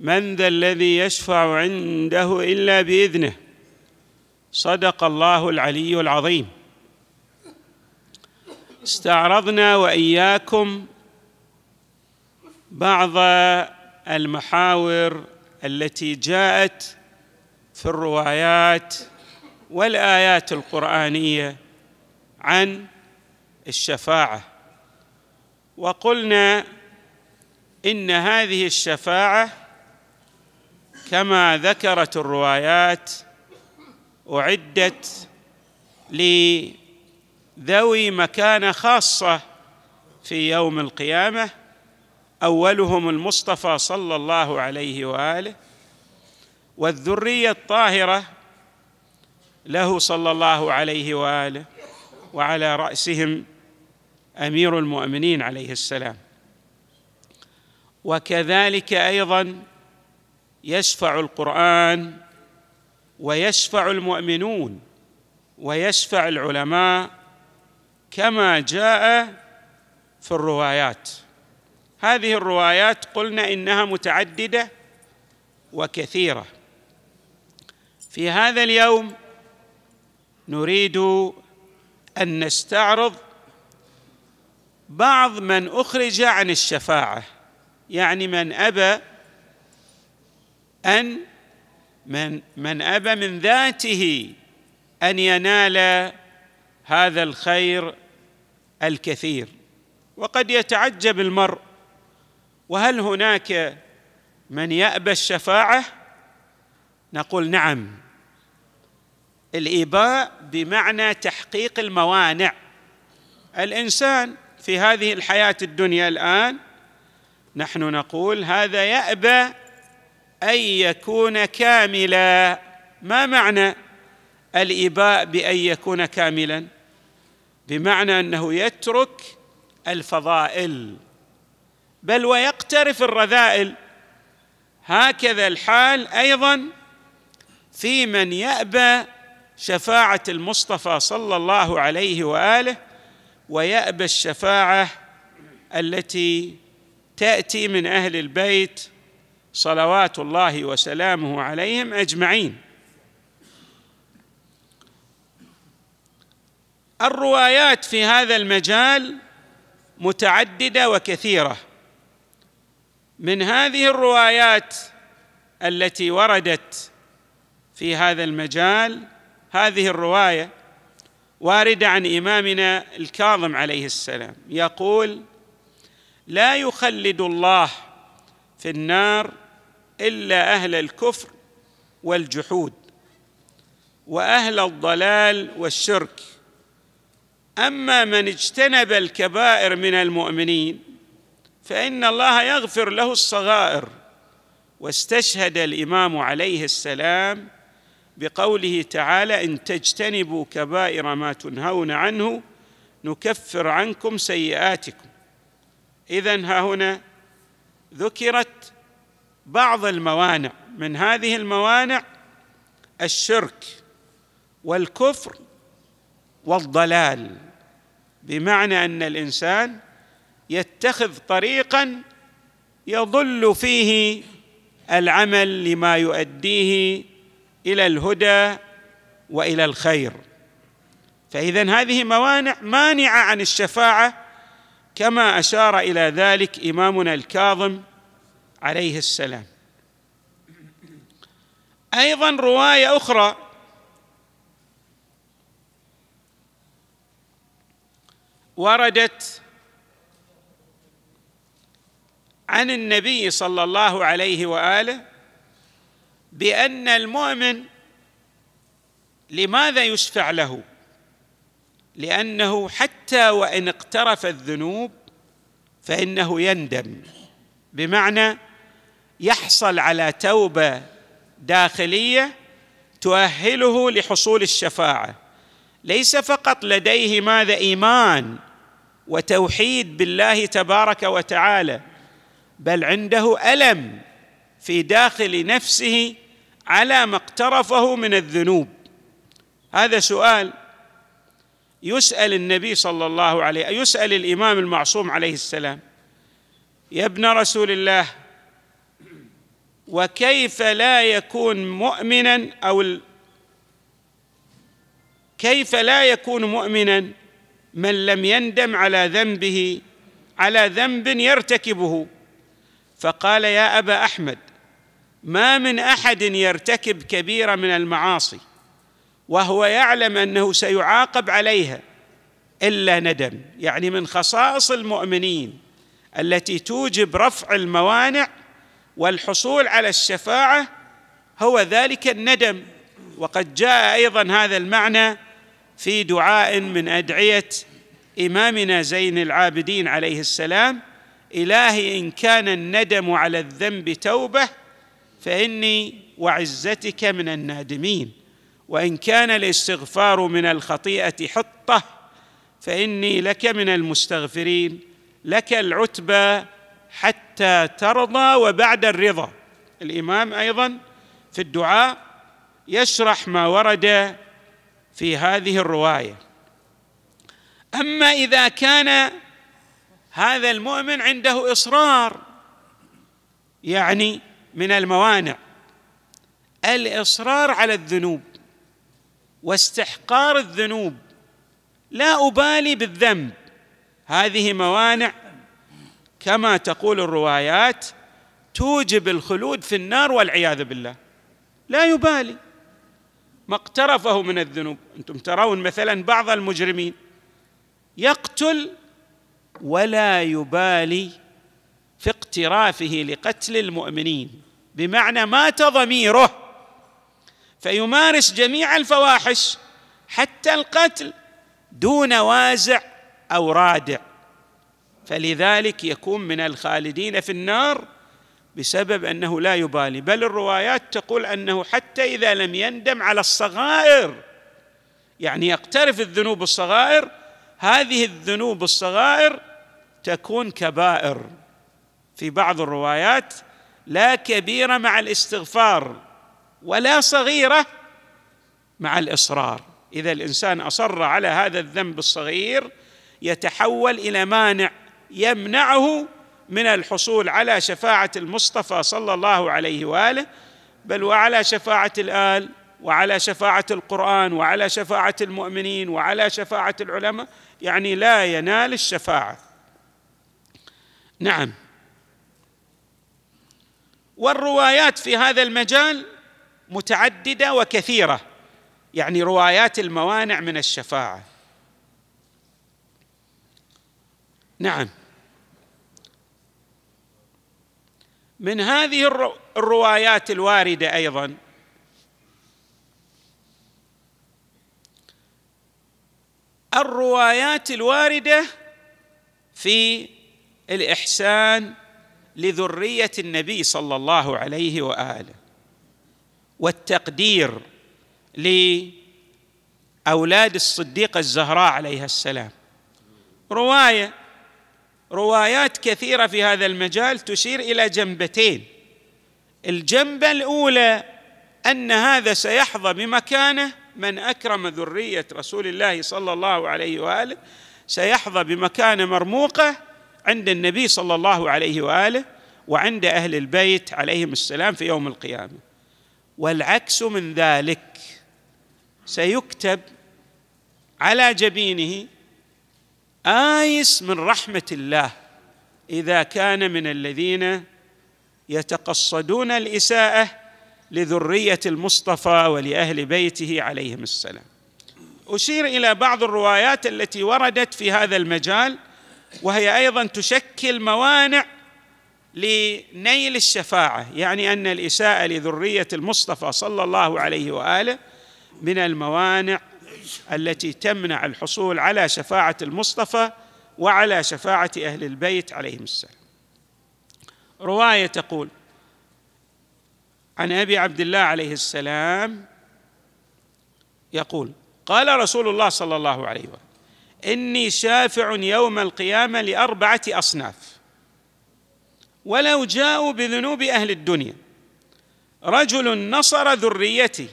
من ذا الذي يشفع عنده إلا بإذنه؟ صدق الله العلي العظيم. استعرضنا وإياكم بعض المحاور التي جاءت في الروايات والآيات القرآنية عن الشفاعة. وقلنا إن هذه الشفاعة كما ذكرت الروايات أعدت لذوي مكانه خاصة في يوم القيامة أولهم المصطفى صلى الله عليه وآله والذرية الطاهرة له صلى الله عليه وآله وعلى رأسهم أمير المؤمنين عليه السلام. وكذلك أيضا يشفع القرآن ويشفع المؤمنون ويشفع العلماء كما جاء في الروايات. هذه الروايات قلنا إنها متعددة وكثيرة. في هذا اليوم نريد أن نستعرض بعض من أخرج عن الشفاعة يعني من أبى أن من من ابى من ذاته أن ينال هذا الخير الكثير. وقد يتعجب المرء وهل هناك من يأبى الشفاعة؟ نقول نعم. الإباء بمعنى تحقيق الموانع. الإنسان في هذه الحياة الدنيا الآن نحن نقول هذا يأبى أن يكون كاملا. ما معنى الإباء بأن يكون كاملا؟ بمعنى أنه يترك الفضائل بل ويقترف الرذائل. هكذا الحال أيضا في من يأبى شفاعة المصطفى صلى الله عليه وآله ويأبى الشفاعة التي تأتي من أهل البيت صلوات الله وسلامه عليهم أجمعين. الروايات في هذا المجال متعددة وكثيرة. من هذه الروايات التي وردت في هذا المجال هذه الرواية واردة عن إمامنا الكاظم عليه السلام. يقول لا يخلد الله في النار إلا أهل الكفر والجحود وأهل الضلال والشرك. أما من اجتنب الكبائر من المؤمنين فإن الله يغفر له الصغائر. واستشهد الإمام عليه السلام بقوله تعالى إن تجتنبوا كبائر ما تنهون عنه نكفر عنكم سيئاتكم. اذا ها هنا ذكرت بعض الموانع من هذه الموانع الشرك والكفر والضلال بمعنى أن الإنسان يتخذ طريقا يضل فيه العمل لما يؤديه إلى الهدى وإلى الخير. فاذا هذه موانع مانعة عن الشفاعة كما أشار إلى ذلك إمامنا الكاظم عليه السلام. أيضا رواية أخرى. وردت عن النبي صلى الله عليه وآله بأن المؤمن لماذا يشفع له؟ لأنه حتى وإن اقترف الذنوب فإنه يندم. بمعنى يحصل على توبة داخلية تؤهله لحصول الشفاعة. ليس فقط لديه ماذا؟ إيمان وتوحيد بالله تبارك وتعالى بل عنده ألم في داخل نفسه على ما اقترفه من الذنوب. هذا سؤال يسأل النبي صلى الله عليه يسأل الإمام المعصوم عليه السلام. يا ابن رسول الله وكيف لا يكون مؤمنا أو كيف لا يكون مؤمنا من لم يندم على ذنبه على ذنب يرتكبه. فقال يا أبا أحمد ما من أحد يرتكب كبيره من المعاصي وهو يعلم أنه سيعاقب عليها إلا ندم يعني من خصائص المؤمنين التي توجب رفع الموانع والحصول على الشفاعة هو ذلك الندم. وقد جاء أيضا هذا المعنى في دعاء من أدعية إمامنا زين العابدين عليه السلام إلهي إن كان الندم على الذنب توبة فإني وعزتك من النادمين. وإن كان الاستغفار من الخطيئة حطة فإني لك من المستغفرين. لك العتبى حتى ترضى وبعد الرضا. الإمام أيضا في الدعاء يشرح ما ورد في هذه الرواية. أما إذا كان هذا المؤمن عنده إصرار يعني من الموانع الإصرار على الذنوب واستحقار الذنوب لا أبالي بالذنب. هذه موانع كما تقول الروايات توجب الخلود في النار والعياذ بالله. لا يبالي. ما اقترفه من الذنوب. أنتم ترون مثلا بعض المجرمين يقتل ولا يبالي في اقترافه لقتل المؤمنين بمعنى مات ضميره فيمارس جميع الفواحش حتى القتل دون وازع أو رادع. فلذلك يكون من الخالدين في النار بسبب أنه لا يبالي. بل الروايات تقول أنه حتى إذا لم يندم على الصغائر يعني يقترف الذنوب الصغائر هذه الذنوب الصغائر تكون كبائر. في بعض الروايات لا كبيرة مع الاستغفار ولا صغيرة مع الإصرار. إذا الإنسان أصر على هذا الذنب الصغير يتحول إلى مانع. يمنعه من الحصول على شفاعة المصطفى صلى الله عليه وآله بل وعلى شفاعة الآل وعلى شفاعة القرآن وعلى شفاعة المؤمنين وعلى شفاعة العلماء. يعني لا ينال الشفاعة. نعم. والروايات في هذا المجال متعددة وكثيرة. يعني روايات الموانع من الشفاعة. نعم. من هذه الروايات الواردة أيضا الروايات الواردة في الإحسان لذرية النبي صلى الله عليه وآله والتقدير لأولاد الصديقه الزهراء عليها السلام. رواية روايات كثيرة في هذا المجال تشير إلى جنبتين. الجنبة الأولى أن هذا سيحظى بمكانه من أكرم ذرية رسول الله صلى الله عليه وآله سيحظى بمكانة مرموقة عند النبي صلى الله عليه وآله وعند أهل البيت عليهم السلام في يوم القيامة. والعكس من ذلك سيكتب على جبينه آيس من رحمة الله إذا كان من الذين يتقصدون الإساءة لذرية المصطفى ولأهل بيته عليهم السلام. أشير إلى بعض الروايات التي وردت في هذا المجال وهي أيضا تشكل موانع لنيل الشفاعة يعني أن الإساءة لذرية المصطفى صلى الله عليه وآله من الموانع التي تمنع الحصول على شفاعة المصطفى وعلى شفاعة أهل البيت عليهم السلام. رواية تقول عن أبي عبد الله عليه السلام يقول قال رسول الله صلى الله عليه وسلم إني شافع يوم القيامة لأربعة أصناف ولو جاءوا بذنوب أهل الدنيا رجل نصر ذريته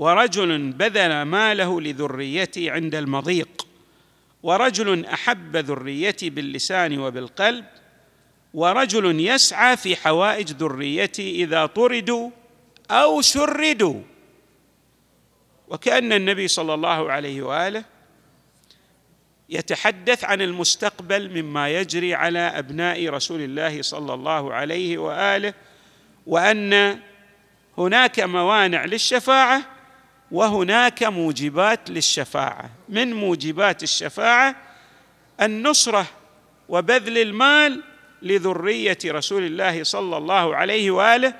ورجل بذل ماله لذريتي عند المضيق ورجل أحب ذريتي باللسان وبالقلب ورجل يسعى في حوائج ذريتي إذا طردوا أو شردوا وكأن النبي صلى الله عليه وآله يتحدث عن المستقبل مما يجري على أبناء رسول الله صلى الله عليه وآله وأن هناك موانع للشفاعة وهناك موجبات للشفاعة. من موجبات الشفاعة؟ النصرة وبذل المال لذرية رسول الله صلى الله عليه وآله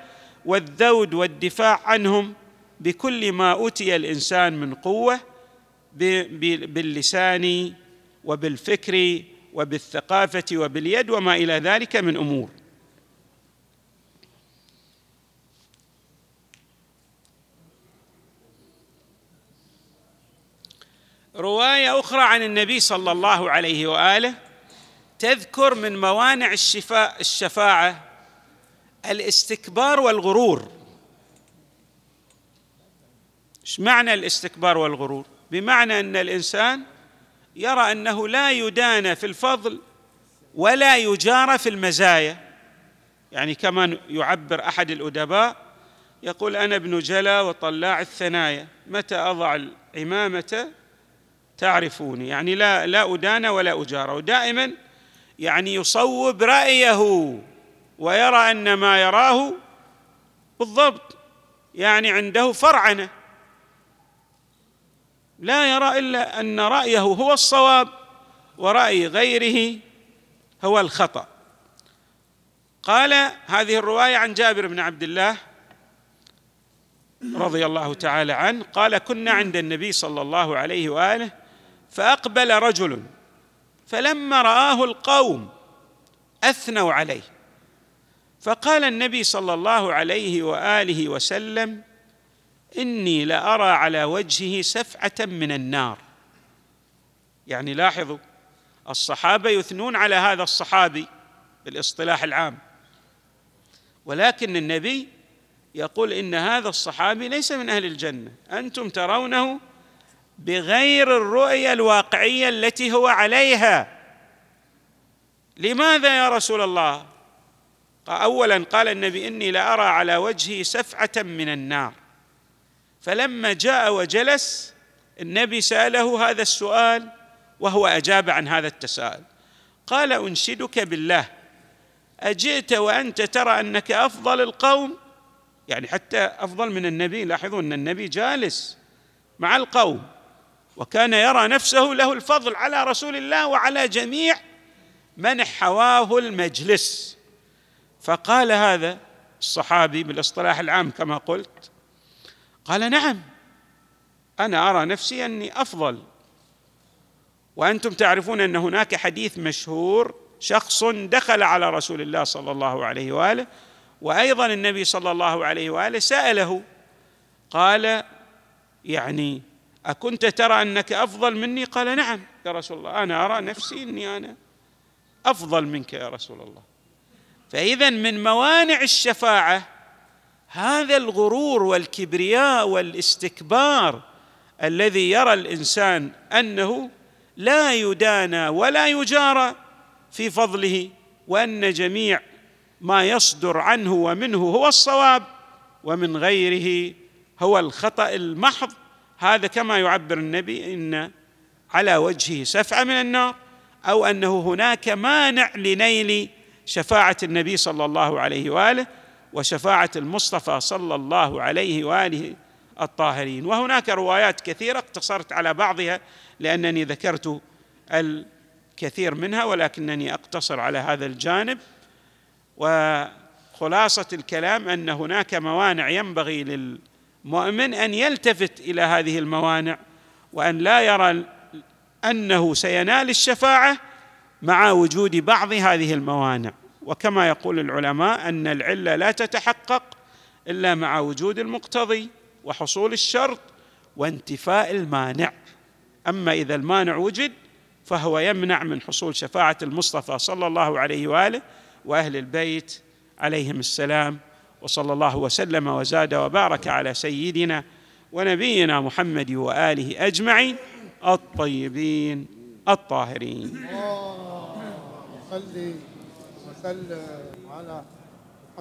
والذود والدفاع عنهم بكل ما أوتي الإنسان من قوة باللسان وبالفكر وبالثقافة وباليد وما إلى ذلك من أمور. رواية أخرى عن النبي صلى الله عليه وآله تذكر من موانع الشفاء الشفاعة الاستكبار والغرور. إيش معنى الاستكبار والغرور؟ بمعنى أن الإنسان يرى أنه لا يدان في الفضل ولا يجار في المزايا. يعني كما يعبر أحد الأدباء يقول أنا ابن جلا وطلاع الثنايا متى أضع العمامة تعرفوني. يعني لا لا ادان ولا اجار ودائما يعني يصوب رأيه ويرى أن ما يراه بالضبط. يعني عنده فرعنة. لا يرى إلا أن رأيه هو الصواب ورأي غيره هو الخطأ. قال هذه الرواية عن جابر بن عبد الله رضي الله تعالى عنه قال كنا عند النبي صلى الله عليه وآله فأقبل رجل فلما رآه القوم أثنوا عليه. فقال النبي صلى الله عليه وآله وسلم إني لأرى على وجهه سفعة من النار. يعني لاحظوا الصحابة يثنون على هذا الصحابي بالإصطلاح العام. ولكن النبي يقول إن هذا الصحابي ليس من أهل الجنة. أنتم ترونه بغير الرؤية الواقعية التي هو عليها. لماذا يا رسول الله؟ اولا قال النبي إني لارى على وجهي سفعة من النار. فلما جاء وجلس النبي سأله هذا السؤال وهو أجاب عن هذا التساؤل. قال أنشدك بالله. أجئت وأنت ترى أنك أفضل القوم؟ يعني حتى أفضل من النبي. لاحظوا أن النبي جالس مع القوم. وكان يرى نفسه له الفضل على رسول الله وعلى جميع من حواه المجلس. فقال هذا الصحابي بالاصطلاح العام كما قلت قال نعم أنا أرى نفسي أني أفضل. وأنتم تعرفون أن هناك حديث مشهور شخص دخل على رسول الله صلى الله عليه وآله وأيضا النبي صلى الله عليه وآله سأله قال يعني أكنت ترى أنك أفضل مني؟ قال نعم يا رسول الله. أنا أرى نفسي إني أنا أفضل منك يا رسول الله. فإذا من موانع الشفاعة هذا الغرور والكبرياء والاستكبار الذي يرى الإنسان أنه لا يدانى ولا يجارى في فضله وأن جميع ما يصدر عنه ومنه هو الصواب ومن غيره هو الخطأ المحض. هذا كما يعبر النبي إن على وجهه سفعه من النار أو أنه هناك مانع لنيل شفاعة النبي صلى الله عليه وآله وشفاعة المصطفى صلى الله عليه وآله الطاهرين. وهناك روايات كثيرة اقتصرت على بعضها لأنني ذكرت الكثير منها ولكنني أقتصر على هذا الجانب. وخلاصة الكلام أن هناك موانع ينبغي للمؤمن أن يلتفت إلى هذه الموانع وأن لا يرى أنه سينال الشفاعة مع وجود بعض هذه الموانع. وكما يقول العلماء أن العلة لا تتحقق إلا مع وجود المقتضي وحصول الشرط وانتفاء المانع. أما إذا المانع وجد فهو يمنع من حصول شفاعة المصطفى صلى الله عليه وآله وأهل البيت عليهم السلام وصلى الله وسلم وزاد وبارك على سيدنا ونبينا محمد وآله أجمعين الطيبين الطاهرين. صلي وسلم على